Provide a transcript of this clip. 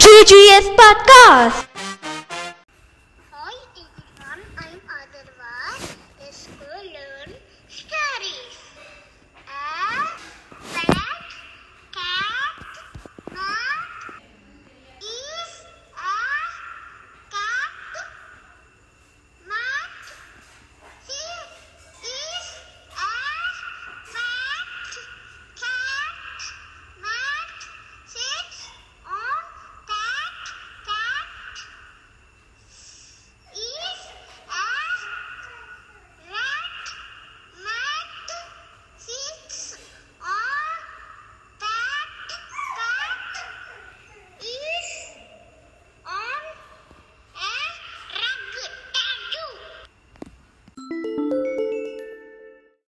GGS Podcast.